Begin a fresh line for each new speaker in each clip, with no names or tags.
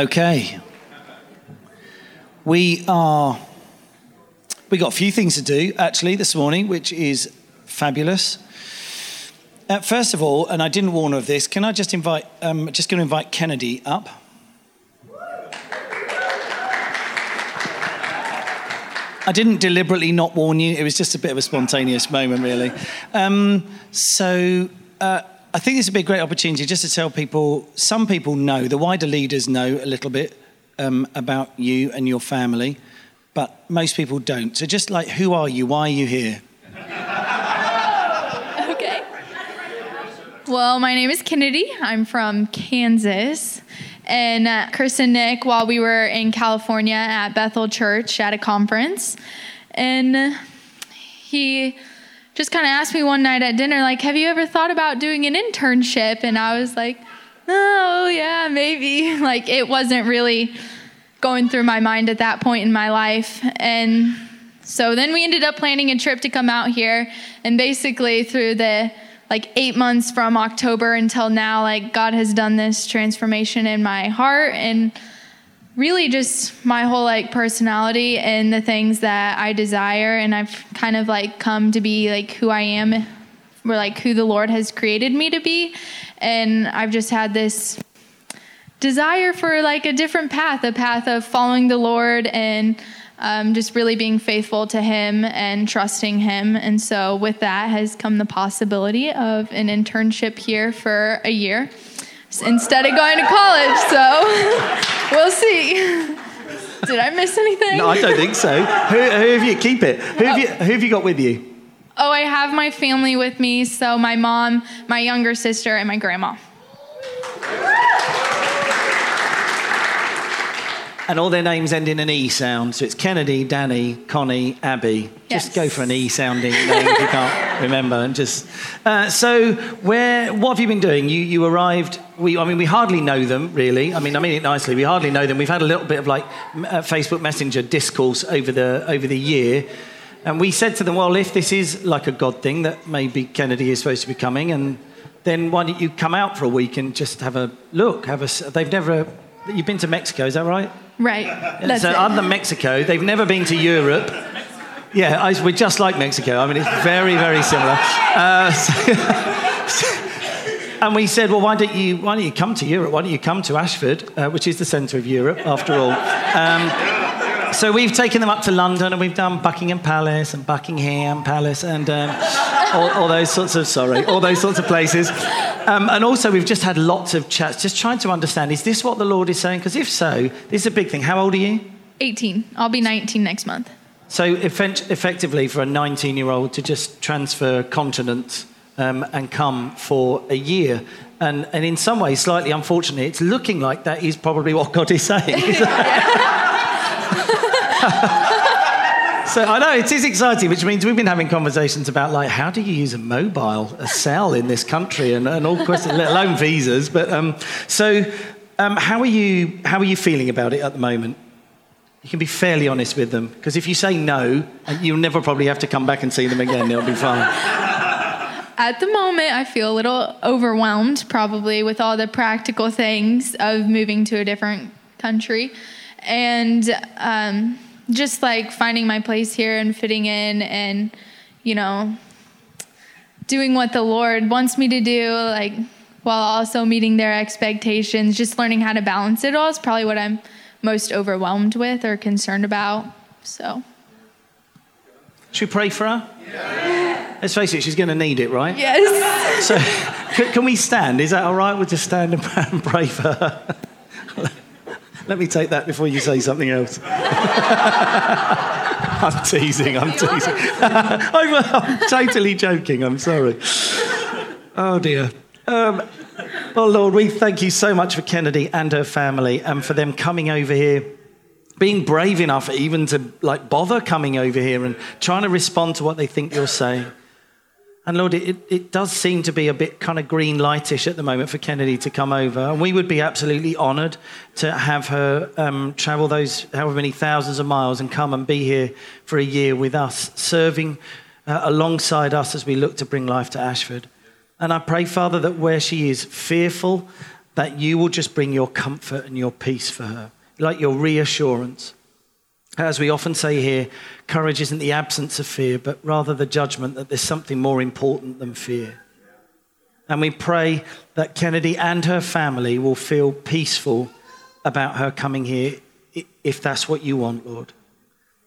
Okay. We are. We got a few things to do actually this morning, which is fabulous. Uh, first of all, and I didn't warn of this, can I just invite? Um, just going to invite Kennedy up. I didn't deliberately not warn you. It was just a bit of a spontaneous moment, really. Um, so. Uh, I think this would be a great opportunity just to tell people, some people know, the wider leaders know a little bit um, about you and your family, but most people don't. So just like, who are you? Why are you here?
okay. Well, my name is Kennedy. I'm from Kansas. And uh, Chris and Nick, while we were in California at Bethel Church at a conference, and he just kind of asked me one night at dinner, like, have you ever thought about doing an internship? And I was like, oh, yeah, maybe. Like, it wasn't really going through my mind at that point in my life. And so then we ended up planning a trip to come out here. And basically, through the like eight months from October until now, like, God has done this transformation in my heart. And really just my whole like personality and the things that I desire. And I've kind of like come to be like who I am or like who the Lord has created me to be. And I've just had this desire for like a different path a path of following the Lord and um, just really being faithful to him and trusting him. And so with that has come the possibility of an internship here for a year instead of going to college. So we'll see. Did I miss anything?
No, I don't think so. Who, who have you? Keep it. Who have, you, oh. who have you got with you?
Oh, I have my family with me. So my mom, my younger sister, and my grandma.
And all their names end in an E sound. So it's Kennedy, Danny, Connie, Abby.
Yes.
Just go for an E sounding name if you can't remember. And just uh, so where what have you been doing? You you arrived. We I mean we hardly know them really. I mean I mean it nicely. We hardly know them. We've had a little bit of like uh, Facebook Messenger discourse over the over the year. And we said to them, well, if this is like a God thing that maybe Kennedy is supposed to be coming, and then why don't you come out for a week and just have a look? Have a. They've never. You've been to Mexico, is that right?
Right.
So
it.
other than Mexico, they've never been to Europe. Yeah, I, we're just like Mexico. I mean, it's very, very similar. Uh, so, and we said, well, why don't you why don't you come to Europe? Why don't you come to Ashford, uh, which is the centre of Europe, after all? Um, so we've taken them up to London, and we've done Buckingham Palace and Buckingham Palace, and um, all, all, those sorts of sorry, all those sorts of places. Um, and also, we've just had lots of chats, just trying to understand: is this what the Lord is saying? Because if so, this is a big thing. How old are you?
18. I'll be 19 next month.
So effect- effectively, for a 19-year-old to just transfer continents um, and come for a year. And, and in some ways, slightly unfortunately, it's looking like that is probably what God is saying. so I know it is exciting, which means we've been having conversations about like how do you use a mobile, a cell in this country, and, and all questions, let alone visas. But um, so, um, how are you? How are you feeling about it at the moment? You can be fairly honest with them because if you say no, you'll never probably have to come back and see them again. It'll be fine.
At the moment, I feel a little overwhelmed, probably with all the practical things of moving to a different country, and. Um, just like finding my place here and fitting in and you know doing what the lord wants me to do like while also meeting their expectations just learning how to balance it all is probably what i'm most overwhelmed with or concerned about so
should we pray for her yeah. let's face it she's going to need it right
yes
so can we stand is that all right we'll just stand and pray for her let me take that before you say something else. I'm teasing, I'm teasing. I'm, I'm, totally joking, I'm sorry. Oh dear. Um, well, Lord, we thank you so much for Kennedy and her family and for them coming over here being brave enough even to like bother coming over here and trying to respond to what they think you're saying. And Lord, it, it does seem to be a bit kind of green lightish at the moment for Kennedy to come over. And we would be absolutely honored to have her um, travel those however many thousands of miles and come and be here for a year with us, serving uh, alongside us as we look to bring life to Ashford. And I pray, Father, that where she is fearful that you will just bring your comfort and your peace for her, like your reassurance. As we often say here, courage isn't the absence of fear, but rather the judgment that there's something more important than fear. And we pray that Kennedy and her family will feel peaceful about her coming here if that's what you want, Lord.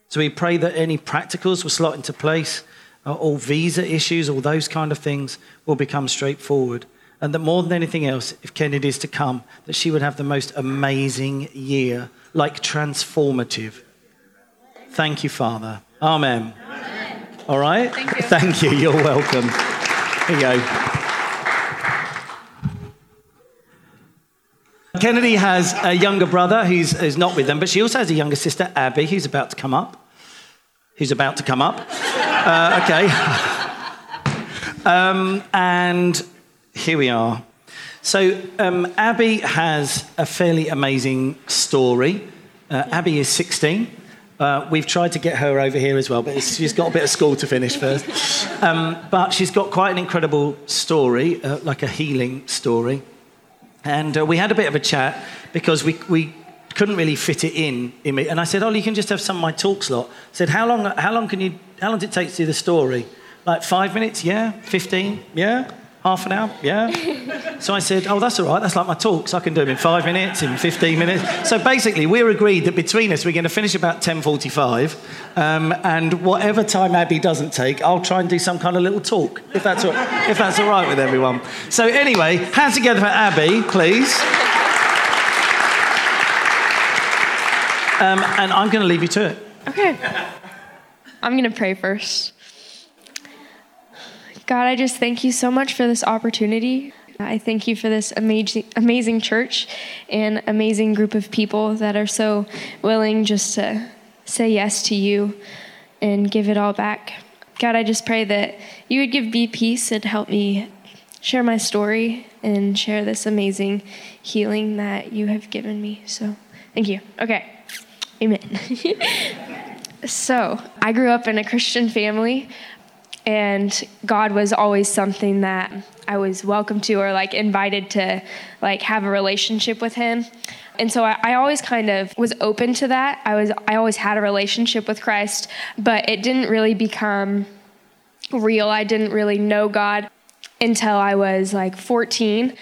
So we pray that any practicals will slot into place, Uh, all visa issues, all those kind of things will become straightforward. And that more than anything else, if Kennedy is to come, that she would have the most amazing year, like transformative. Thank you, Father. Amen. Amen. All right?
Thank you.
Thank you. You're welcome. Here you go. Kennedy has a younger brother who's, who's not with them, but she also has a younger sister, Abby, who's about to come up. Who's about to come up. Uh, okay. Um, and here we are. So, um, Abby has a fairly amazing story. Uh, Abby is 16. Uh, we've tried to get her over here as well, but she's got a bit of school to finish first. Um, but she's got quite an incredible story, uh, like a healing story. And uh, we had a bit of a chat because we, we couldn't really fit it in. And I said, Oh, you can just have some of my talk slot. I said, How long, how long can you, how long does it take to do the story? Like five minutes? Yeah. 15? Yeah. Half an hour? Yeah. so I said, Oh, that's all right. That's like my talks. I can do them in five minutes, in 15 minutes. So basically, we're agreed that between us, we're going to finish about 10.45. Um, and whatever time Abby doesn't take, I'll try and do some kind of little talk, if that's all, if that's all right with everyone. So anyway, hands together for Abby, please. Um, and I'm going to leave you to it.
Okay. I'm going to pray first. God, I just thank you so much for this opportunity. I thank you for this amazing, amazing church and amazing group of people that are so willing just to say yes to you and give it all back. God, I just pray that you would give me peace and help me share my story and share this amazing healing that you have given me. So, thank you. Okay. Amen. so, I grew up in a Christian family and God was always something that I was welcome to or like invited to like have a relationship with him. And so I, I, always kind of was open to that. I was I always had a relationship with Christ, but it didn't really become real. I didn't really know God until I was like 14.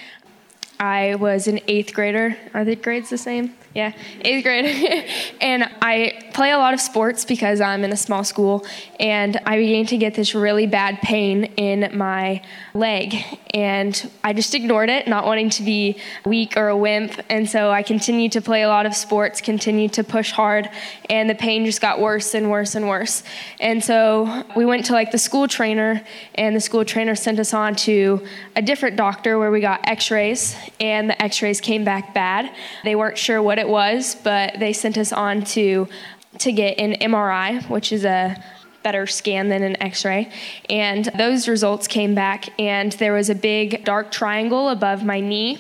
I was an eighth grader. Are the grades the same? Yeah, eighth grade. and I play a lot of sports because I'm in a small school. And I began to get this really bad pain in my leg. And I just ignored it, not wanting to be weak or a wimp. And so I continued to play a lot of sports, continued to push hard. And the pain just got worse and worse and worse. And so we went to like the school trainer, and the school trainer sent us on to a different doctor where we got x rays. And the x rays came back bad. They weren't sure what it was, but they sent us on to to get an MRI, which is a better scan than an x ray. And those results came back, and there was a big dark triangle above my knee.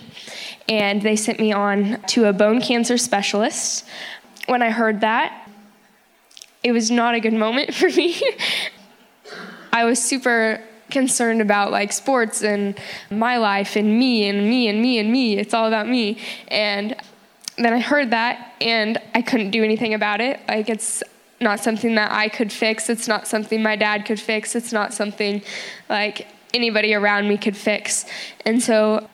And they sent me on to a bone cancer specialist. When I heard that, it was not a good moment for me. I was super concerned about like sports and my life and me and me and me and me. It's all about me. And then I heard that and I couldn't do anything about it. Like, it's not something that I could fix. It's not something my dad could fix. It's not something like anybody around me could fix. And so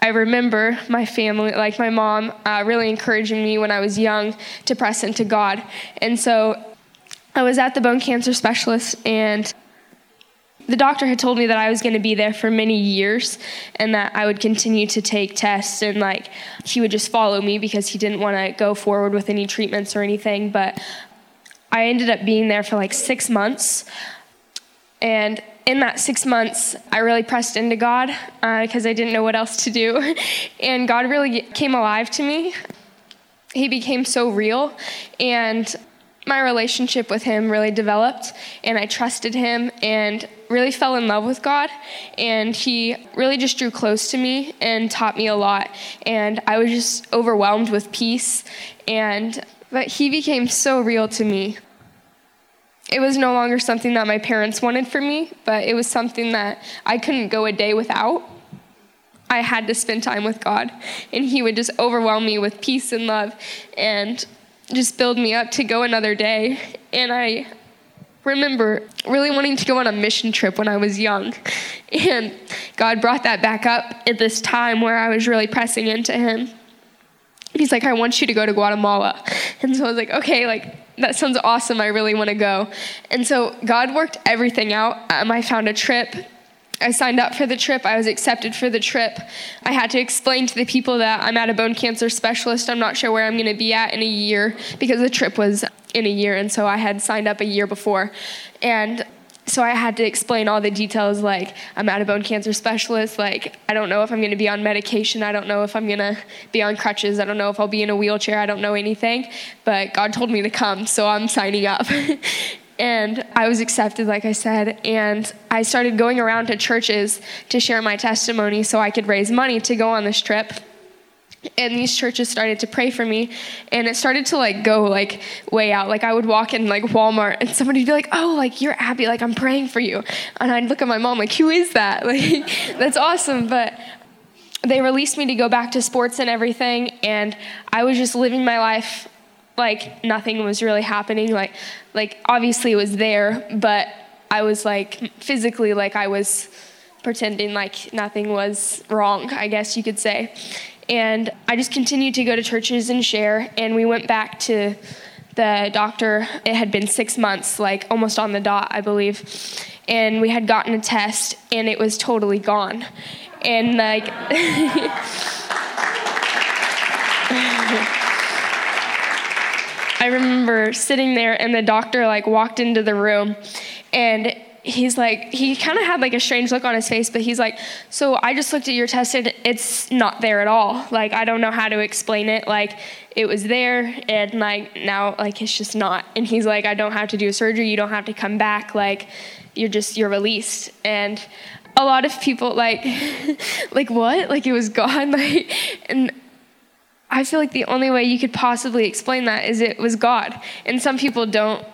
I remember my family, like my mom, uh, really encouraging me when I was young to press into God. And so I was at the bone cancer specialist and the doctor had told me that I was going to be there for many years and that I would continue to take tests and like he would just follow me because he didn't want to go forward with any treatments or anything. But I ended up being there for like six months. And in that six months, I really pressed into God because uh, I didn't know what else to do. and God really came alive to me. He became so real. And my relationship with him really developed and I trusted him and really fell in love with God and he really just drew close to me and taught me a lot and I was just overwhelmed with peace and but he became so real to me. It was no longer something that my parents wanted for me, but it was something that I couldn't go a day without. I had to spend time with God. And He would just overwhelm me with peace and love and just build me up to go another day. And I remember really wanting to go on a mission trip when I was young. And God brought that back up at this time where I was really pressing into Him. He's like, I want you to go to Guatemala. And so I was like, okay, like, that sounds awesome. I really want to go. And so God worked everything out. Um, I found a trip. I signed up for the trip. I was accepted for the trip. I had to explain to the people that I'm at a bone cancer specialist. I'm not sure where I'm going to be at in a year because the trip was in a year. And so I had signed up a year before. And so I had to explain all the details like I'm at a bone cancer specialist, like I don't know if I'm going to be on medication, I don't know if I'm going to be on crutches, I don't know if I'll be in a wheelchair, I don't know anything, but God told me to come, so I'm signing up. and I was accepted like I said, and I started going around to churches to share my testimony so I could raise money to go on this trip. And these churches started to pray for me and it started to like go like way out. Like i would walk in like walmart and somebody would be like oh like you're abby like i'm praying for you. And i'd look at my mom like who is that? Like that's awesome. But they released me to go back to sports and everything and i was just living my life like nothing was really happening like like obviously it was there but i was like physically like i was pretending like nothing was wrong i guess you could say and I just continued to go to churches and share. And we went back to the doctor. It had been six months, like almost on the dot, I believe. And we had gotten a test, and it was totally gone. And like, I remember sitting there, and the doctor like walked into the room, and he's like he kind of had like a strange look on his face but he's like so i just looked at your test and it's not there at all. Like i don't know how to explain it. Like it was there and like now like it's just not. And he's like i don't have to do a surgery. You don't have to come back. Like you're just you're released. And a lot of people like like what? Like it was gone? Like and I feel like the only way you could possibly explain that is it was God. And some people don't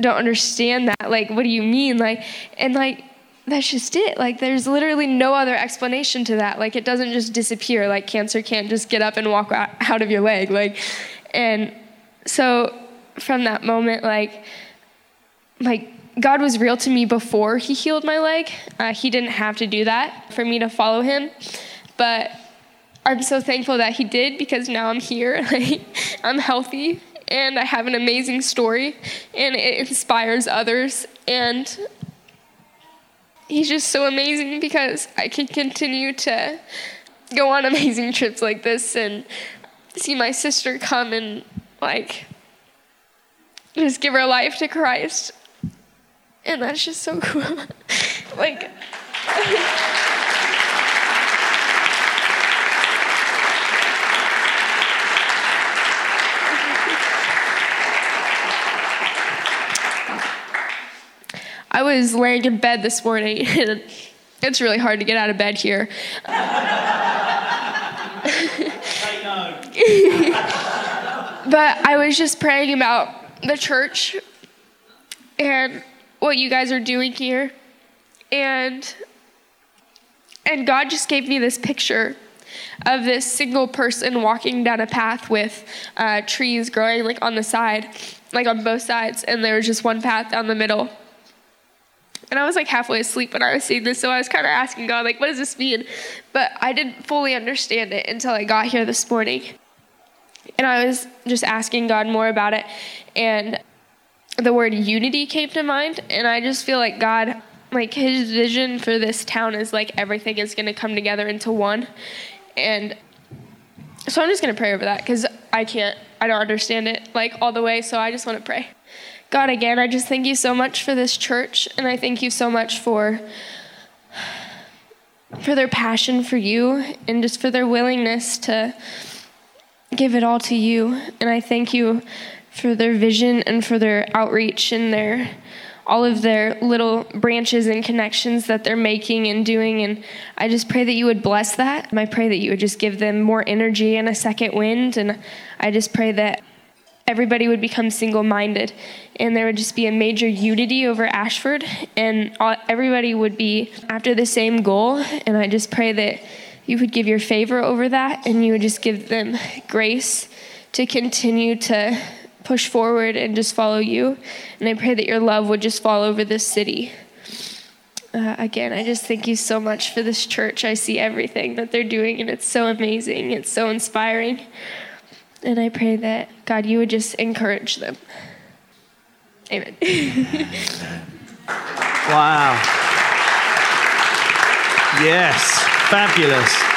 don't understand that. Like, what do you mean? Like, and like, that's just it. Like, there's literally no other explanation to that. Like, it doesn't just disappear. Like, cancer can't just get up and walk out of your leg. Like, and so from that moment, like, like, God was real to me before He healed my leg. Uh, he didn't have to do that for me to follow Him. But I'm so thankful that He did because now I'm here. I'm healthy and I have an amazing story, and it inspires others. And he's just so amazing because I can continue to go on amazing trips like this and see my sister come and, like, just give her life to Christ. And that's just so cool. like, I was laying in bed this morning, and it's really hard to get out of bed here. but I was just praying about the church and what you guys are doing here. And and God just gave me this picture of this single person walking down a path with uh, trees growing like on the side, like on both sides, and there was just one path down the middle. And I was like halfway asleep when I was seeing this, so I was kind of asking God, like, what does this mean? But I didn't fully understand it until I got here this morning. And I was just asking God more about it. And the word unity came to mind. And I just feel like God, like, his vision for this town is like everything is going to come together into one. And so I'm just going to pray over that because I can't, I don't understand it like all the way. So I just want to pray. God, again, I just thank you so much for this church, and I thank you so much for for their passion for you and just for their willingness to give it all to you. And I thank you for their vision and for their outreach and their all of their little branches and connections that they're making and doing. And I just pray that you would bless that. I pray that you would just give them more energy and a second wind. And I just pray that everybody would become single minded and there would just be a major unity over Ashford and all, everybody would be after the same goal. And I just pray that you would give your favor over that and you would just give them grace to continue to push forward and just follow you. And I pray that your love would just fall over this city. Uh, again, I just thank you so much for this church. I see everything that they're doing, and it's so amazing. It's so inspiring. And I pray that, God, you would just encourage them. Amen.
wow. Yes, fabulous.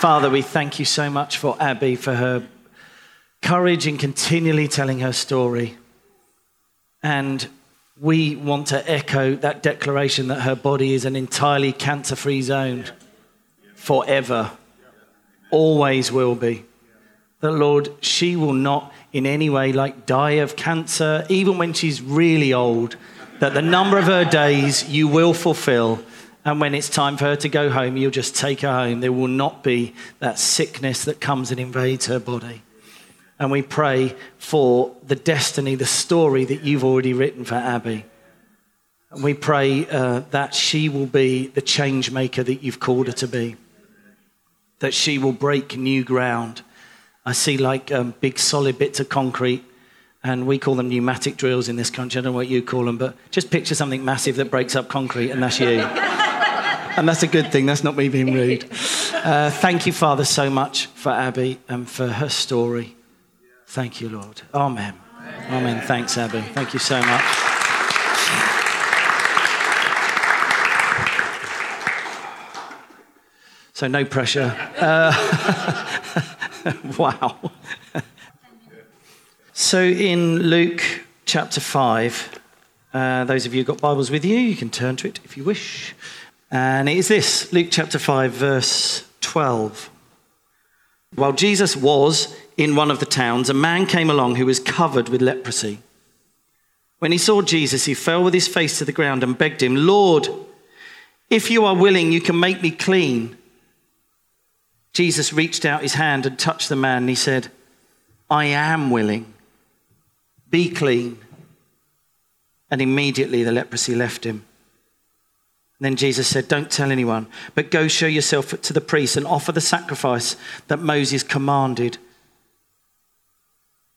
Father, we thank you so much for Abby, for her courage in continually telling her story. And we want to echo that declaration that her body is an entirely cancer free zone forever, always will be. That, Lord, she will not in any way like die of cancer, even when she's really old, that the number of her days you will fulfill. And when it's time for her to go home, you'll just take her home. There will not be that sickness that comes and invades her body. And we pray for the destiny, the story that you've already written for Abby. And we pray uh, that she will be the change maker that you've called her to be, that she will break new ground. I see like um, big solid bits of concrete, and we call them pneumatic drills in this country. I don't know what you call them, but just picture something massive that breaks up concrete, and that's you. and that's a good thing, that's not me being rude. Uh, thank you, Father, so much for Abby and for her story. Thank you, Lord. Amen. Amen. Amen. Thanks, Abby. Thank you so much. So, no pressure. Uh, wow. so, in Luke chapter 5, uh, those of you who've got Bibles with you, you can turn to it if you wish. And it is this Luke chapter 5, verse 12. While Jesus was in one of the towns, a man came along who was covered with leprosy. When he saw Jesus, he fell with his face to the ground and begged him, Lord, if you are willing, you can make me clean. Jesus reached out his hand and touched the man, and he said, I am willing. Be clean. And immediately the leprosy left him. Then Jesus said, Don't tell anyone, but go show yourself to the priest and offer the sacrifice that Moses commanded.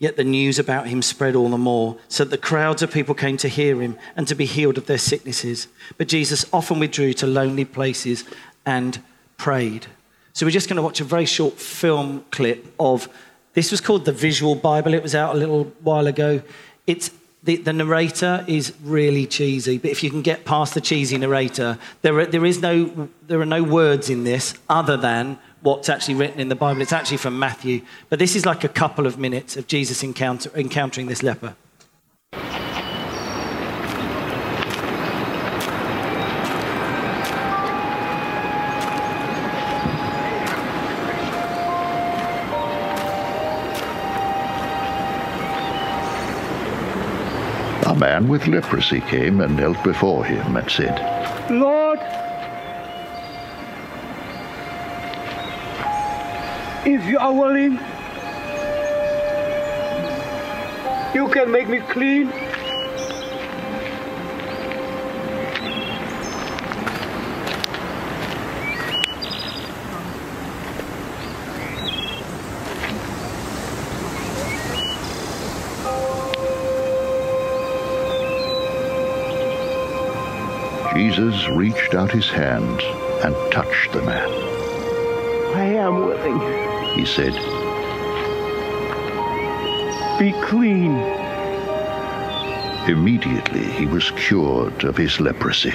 Yet the news about him spread all the more, so that the crowds of people came to hear him and to be healed of their sicknesses. But Jesus often withdrew to lonely places and prayed. So we're just going to watch a very short film clip of this was called the Visual Bible. It was out a little while ago. It's the, the narrator is really cheesy, but if you can get past the cheesy narrator, there there, is no, there are no words in this other than what's actually written in the Bible. It's actually from Matthew. But this is like a couple of minutes of Jesus encounter, encountering this leper.
A man with leprosy came and knelt before him and said,
Lord, if you are willing, you can make me clean.
Jesus reached out his hand and touched the man.
I am willing.
He said,
Be clean.
Immediately he was cured of his leprosy.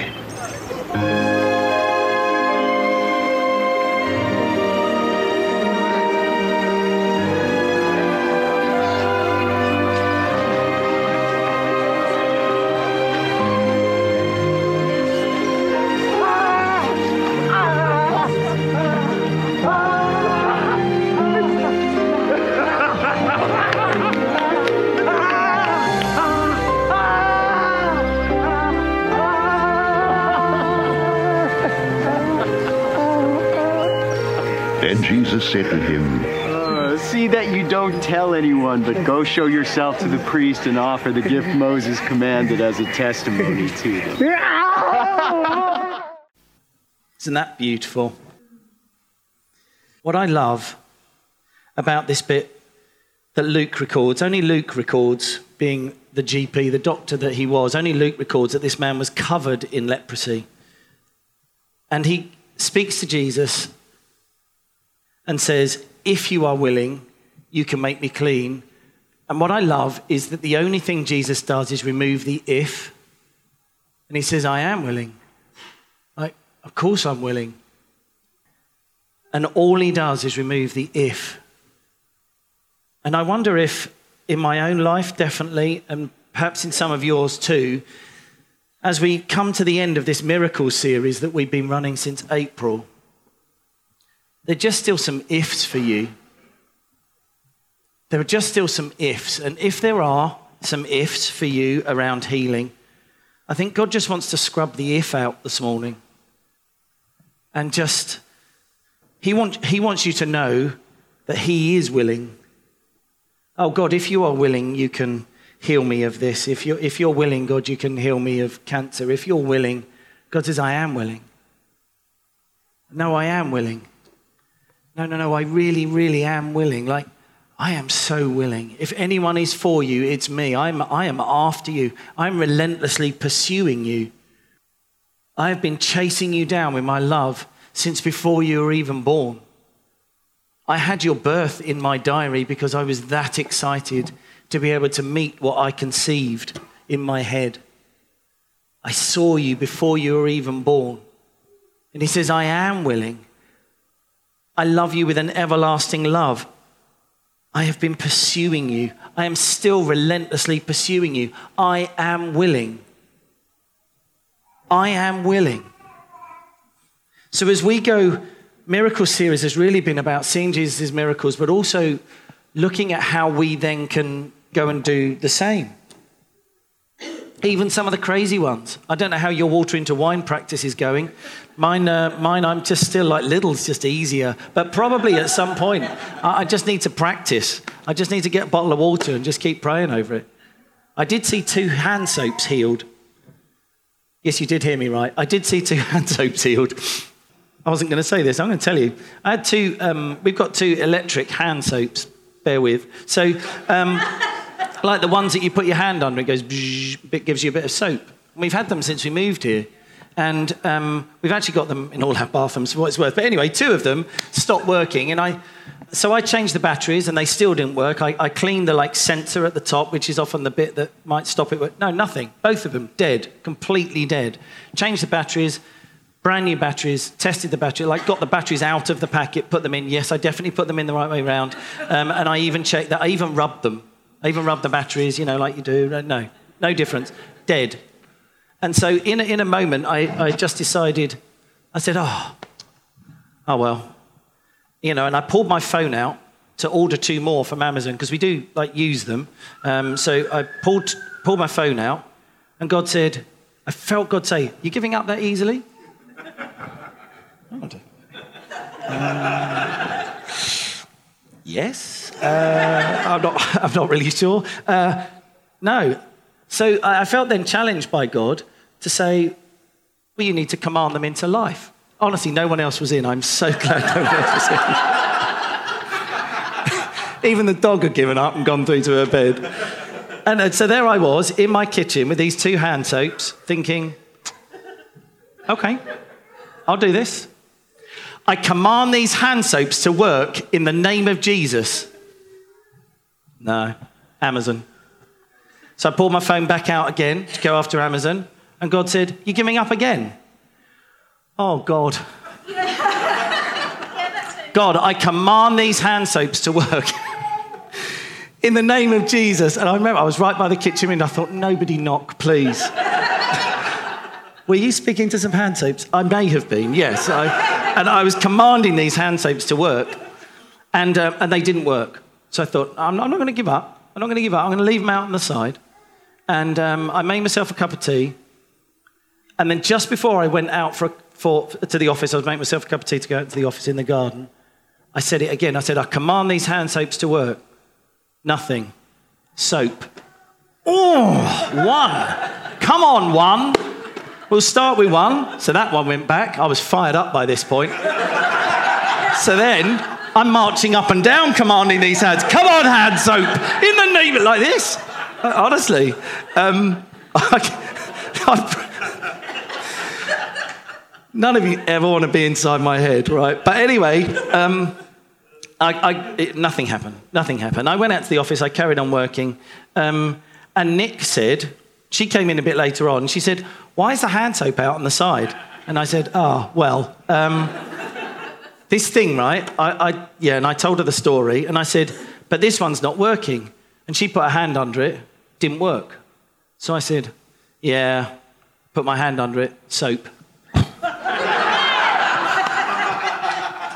Then Jesus said to him,
Uh, see
see that you don't tell anyone, but go show yourself to the priest and offer the gift Moses commanded as a testimony to them.
Isn't that beautiful? What I love about this bit that Luke records, only Luke records, being the GP, the doctor that he was, only Luke records that this man was covered in leprosy. And he speaks to Jesus and says, If you are willing, you can make me clean. And what I love is that the only thing Jesus does is remove the if. And he says, I am willing. Like, of course I'm willing. And all he does is remove the if. And I wonder if in my own life, definitely, and perhaps in some of yours too, as we come to the end of this miracle series that we've been running since April, there are just still some ifs for you. There are just still some ifs. And if there are some ifs for you around healing, I think God just wants to scrub the if out this morning. And just, He, want, he wants you to know that He is willing. Oh, God, if you are willing, you can heal me of this. If you're, if you're willing, God, you can heal me of cancer. If you're willing, God says, I am willing. No, I am willing. No, no, no, I really, really am willing. Like, I am so willing. If anyone is for you, it's me. I'm, I am after you. I'm relentlessly pursuing you. I have been chasing you down with my love since before you were even born. I had your birth in my diary because I was that excited to be able to meet what I conceived in my head. I saw you before you were even born. And he says, I am willing. I love you with an everlasting love. I have been pursuing you. I am still relentlessly pursuing you. I am willing. I am willing. So as we go, miracle series has really been about seeing Jesus' miracles, but also looking at how we then can go and do the same. Even some of the crazy ones. I don't know how your water into wine practice is going. Mine, uh, mine I'm just still like little's just easier. But probably at some point, I, I just need to practice. I just need to get a bottle of water and just keep praying over it. I did see two hand soaps healed. Yes, you did hear me right. I did see two hand soaps healed. I wasn't going to say this. I'm going to tell you. I had two. Um, we've got two electric hand soaps. Bear with. So, um, like the ones that you put your hand under, it goes. it gives you a bit of soap. We've had them since we moved here, and um, we've actually got them in all our bathrooms for what it's worth. But anyway, two of them stopped working, and I. So I changed the batteries, and they still didn't work. I, I cleaned the like sensor at the top, which is often the bit that might stop it. No, nothing. Both of them dead, completely dead. Changed the batteries brand new batteries, tested the battery, like got the batteries out of the packet, put them in. Yes, I definitely put them in the right way around. Um, and I even checked that. I even rubbed them. I even rubbed the batteries, you know, like you do. No, no difference. Dead. And so in a, in a moment, I, I just decided, I said, oh, oh well. You know, and I pulled my phone out to order two more from Amazon because we do like use them. Um, so I pulled, pulled my phone out and God said, I felt God say, you giving up that easily? Uh, yes. Uh, I'm, not, I'm not really sure. Uh, no. So I felt then challenged by God to say, well, you need to command them into life. Honestly, no one else was in. I'm so glad no one else was in. Even the dog had given up and gone through to her bed. And uh, so there I was in my kitchen with these two hand soaps, thinking, okay, I'll do this. I command these hand soaps to work in the name of Jesus. No, Amazon. So I pulled my phone back out again to go after Amazon, and God said, You're giving up again? Oh, God. God, I command these hand soaps to work in the name of Jesus. And I remember I was right by the kitchen window. I thought, Nobody knock, please. Were you speaking to some hand soaps? I may have been, yes. I, and I was commanding these hand soaps to work, and, uh, and they didn't work. So I thought, I'm not, not going to give up. I'm not going to give up. I'm going to leave them out on the side. And um, I made myself a cup of tea. And then just before I went out for, for, to the office, I was making myself a cup of tea to go out to the office in the garden. I said it again. I said, I command these hand soaps to work. Nothing. Soap. Oh, one. Come on, one. We'll start with one. So that one went back. I was fired up by this point. so then I'm marching up and down commanding these hands. Come on, hand soap. In the name of like this. Uh, honestly. Um, none of you ever want to be inside my head, right? But anyway, um, I, I, it, nothing happened. Nothing happened. I went out to the office. I carried on working. Um, and Nick said, she came in a bit later on. She said, Why is the hand soap out on the side? And I said, Ah, oh, well, um, this thing, right? I, I, yeah, and I told her the story. And I said, But this one's not working. And she put her hand under it, didn't work. So I said, Yeah, put my hand under it, soap.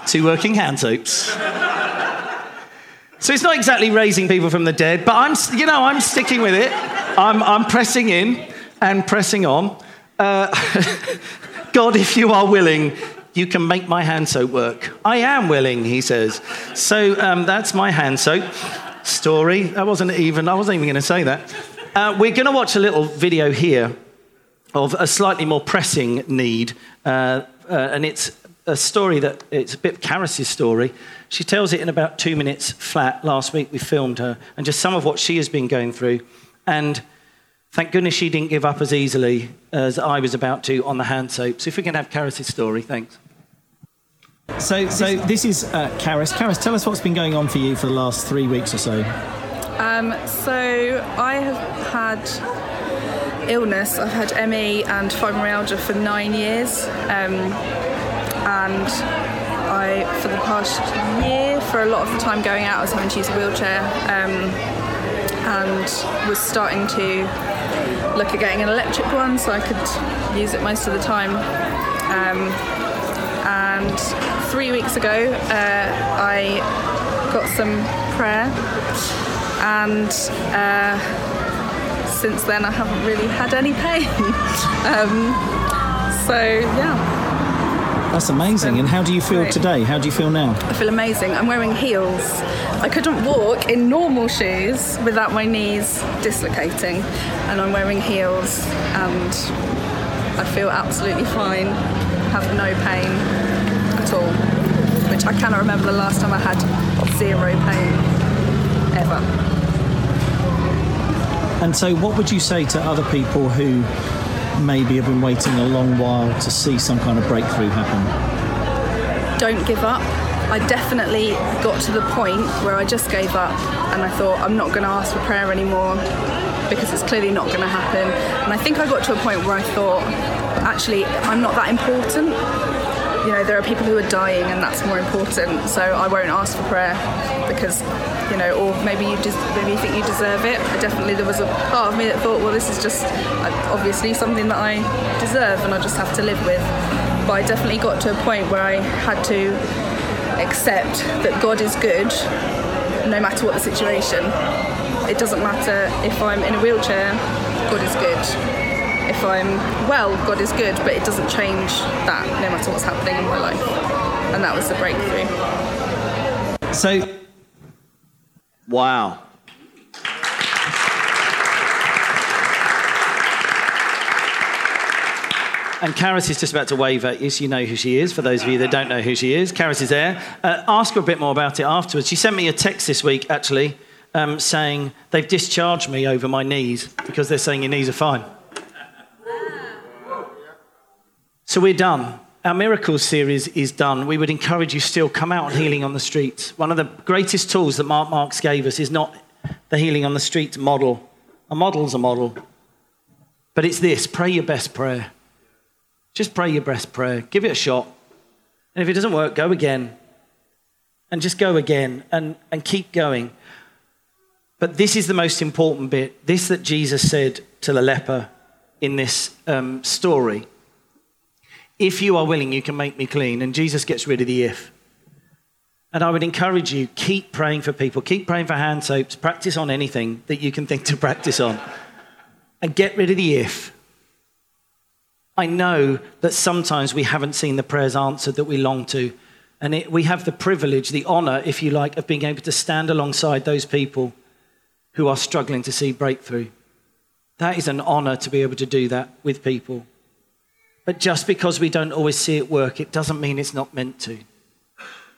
Two working hand soaps. So it's not exactly raising people from the dead, but I'm, you know, I'm sticking with it. I'm, I'm pressing in and pressing on. Uh, God, if you are willing, you can make my hand soap work. I am willing, he says. So um, that's my hand soap story. That wasn't even, I wasn't even going to say that. Uh, we're going to watch a little video here of a slightly more pressing need, uh, uh and it's a story that it's a bit Karis's story. She tells it in about two minutes flat. Last week we filmed her, and just some of what she has been going through. And thank goodness she didn't give up as easily as I was about to on the hand soap. So if we can have Karis's story, thanks. So, so this is uh, Karis. Karis, tell us what's been going on for you for the last three weeks or so.
Um, so I have had illness. I've had ME and fibromyalgia for nine years. Um, and I, for the past year, for a lot of the time going out, I was having to use a wheelchair um, and was starting to look at getting an electric one so I could use it most of the time. Um, and three weeks ago, uh, I got some prayer, and uh, since then I haven't really had any pain. um, so yeah.
That's amazing. And how do you feel
Great.
today? How do you feel now?
I feel amazing. I'm wearing heels. I couldn't walk in normal shoes without my knees dislocating, and I'm wearing heels, and I feel absolutely fine. Have no pain at all, which I cannot remember the last time I had zero pain ever.
And so, what would you say to other people who maybe have been waiting a long while to see some kind of breakthrough happen?
Don't give up. I definitely got to the point where I just gave up and I thought, I'm not going to ask for prayer anymore because it's clearly not going to happen. And I think I got to a point where I thought, actually, I'm not that important you know, there are people who are dying and that's more important. So I won't ask for prayer because, you know, or maybe you just maybe you think you deserve it. definitely there was a part of me that thought, well, this is just uh, obviously something that I deserve and I just have to live with. But I definitely got to a point where I had to accept that God is good no matter what the situation. It doesn't matter if I'm in a wheelchair, God is good if I'm well, God is good, but it doesn't change that no matter what's happening in my life. And that was the breakthrough.
So, wow. And Karis is just about to wave at you, so you know who she is. For those of you that don't know who she is, Karis is there. Uh, ask her a bit more about it afterwards. She sent me a text this week, actually, um, saying they've discharged me over my knees because they're saying your knees are fine. So we're done. Our miracles series is done. We would encourage you still come out healing on the streets. One of the greatest tools that Mark Marx gave us is not the healing on the street model. A model's a model. But it's this pray your best prayer. Just pray your best prayer. Give it a shot. And if it doesn't work, go again. And just go again and, and keep going. But this is the most important bit. This that Jesus said to the leper in this um, story if you are willing, you can make me clean. And Jesus gets rid of the if. And I would encourage you, keep praying for people, keep praying for hand soaps, practice on anything that you can think to practice on. And get rid of the if. I know that sometimes we haven't seen the prayers answered that we long to, And it, we have the privilege, the honor, if you like, of being able to stand alongside those people who are struggling to see breakthrough. That is an honor to be able to do that with people. But just because we don't always see it work, it doesn't mean it's not meant to.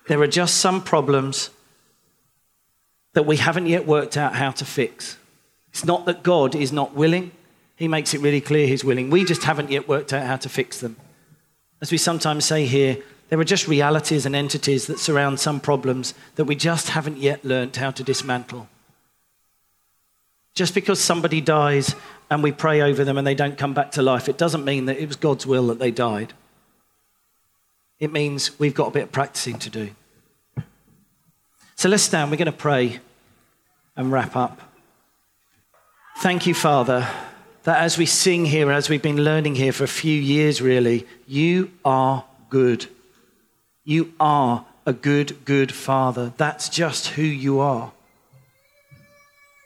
There are just some problems that we haven't yet worked out how to fix. It's not that God is not willing, He makes it really clear He's willing. We just haven't yet worked out how to fix them. As we sometimes say here, there are just realities and entities that surround some problems that we just haven't yet learned how to dismantle. Just because somebody dies and we pray over them and they don't come back to life, it doesn't mean that it was God's will that they died. It means we've got a bit of practicing to do. So let's stand. We're going to pray and wrap up. Thank you, Father, that as we sing here, as we've been learning here for a few years, really, you are good. You are a good, good Father. That's just who you are.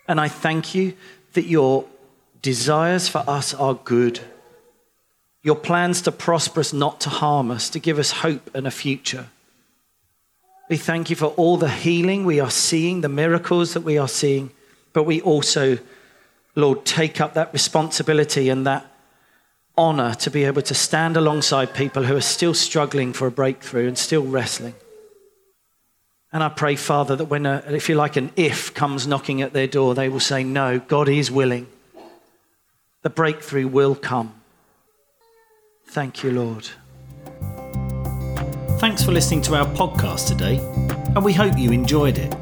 And I thank you that your desires for us are good. Your plans to prosper us, not to harm us, to give us hope and a future. We thank you for all the healing we are seeing, the miracles that we are seeing, but we also, Lord, take up that responsibility and that honor to be able to stand alongside people who are still struggling for a breakthrough and still wrestling. And I pray, Father, that when, a, if you like, an if comes knocking at their door, they will say, No, God is willing. The breakthrough will come. Thank you, Lord. Thanks for listening to our podcast today, and we hope you enjoyed it.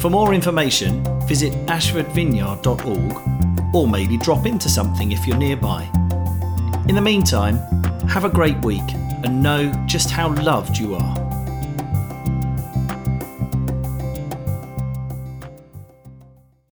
For more information, visit ashfordvineyard.org or maybe drop into something if you're nearby. In the meantime, have a great week and know just how loved you are.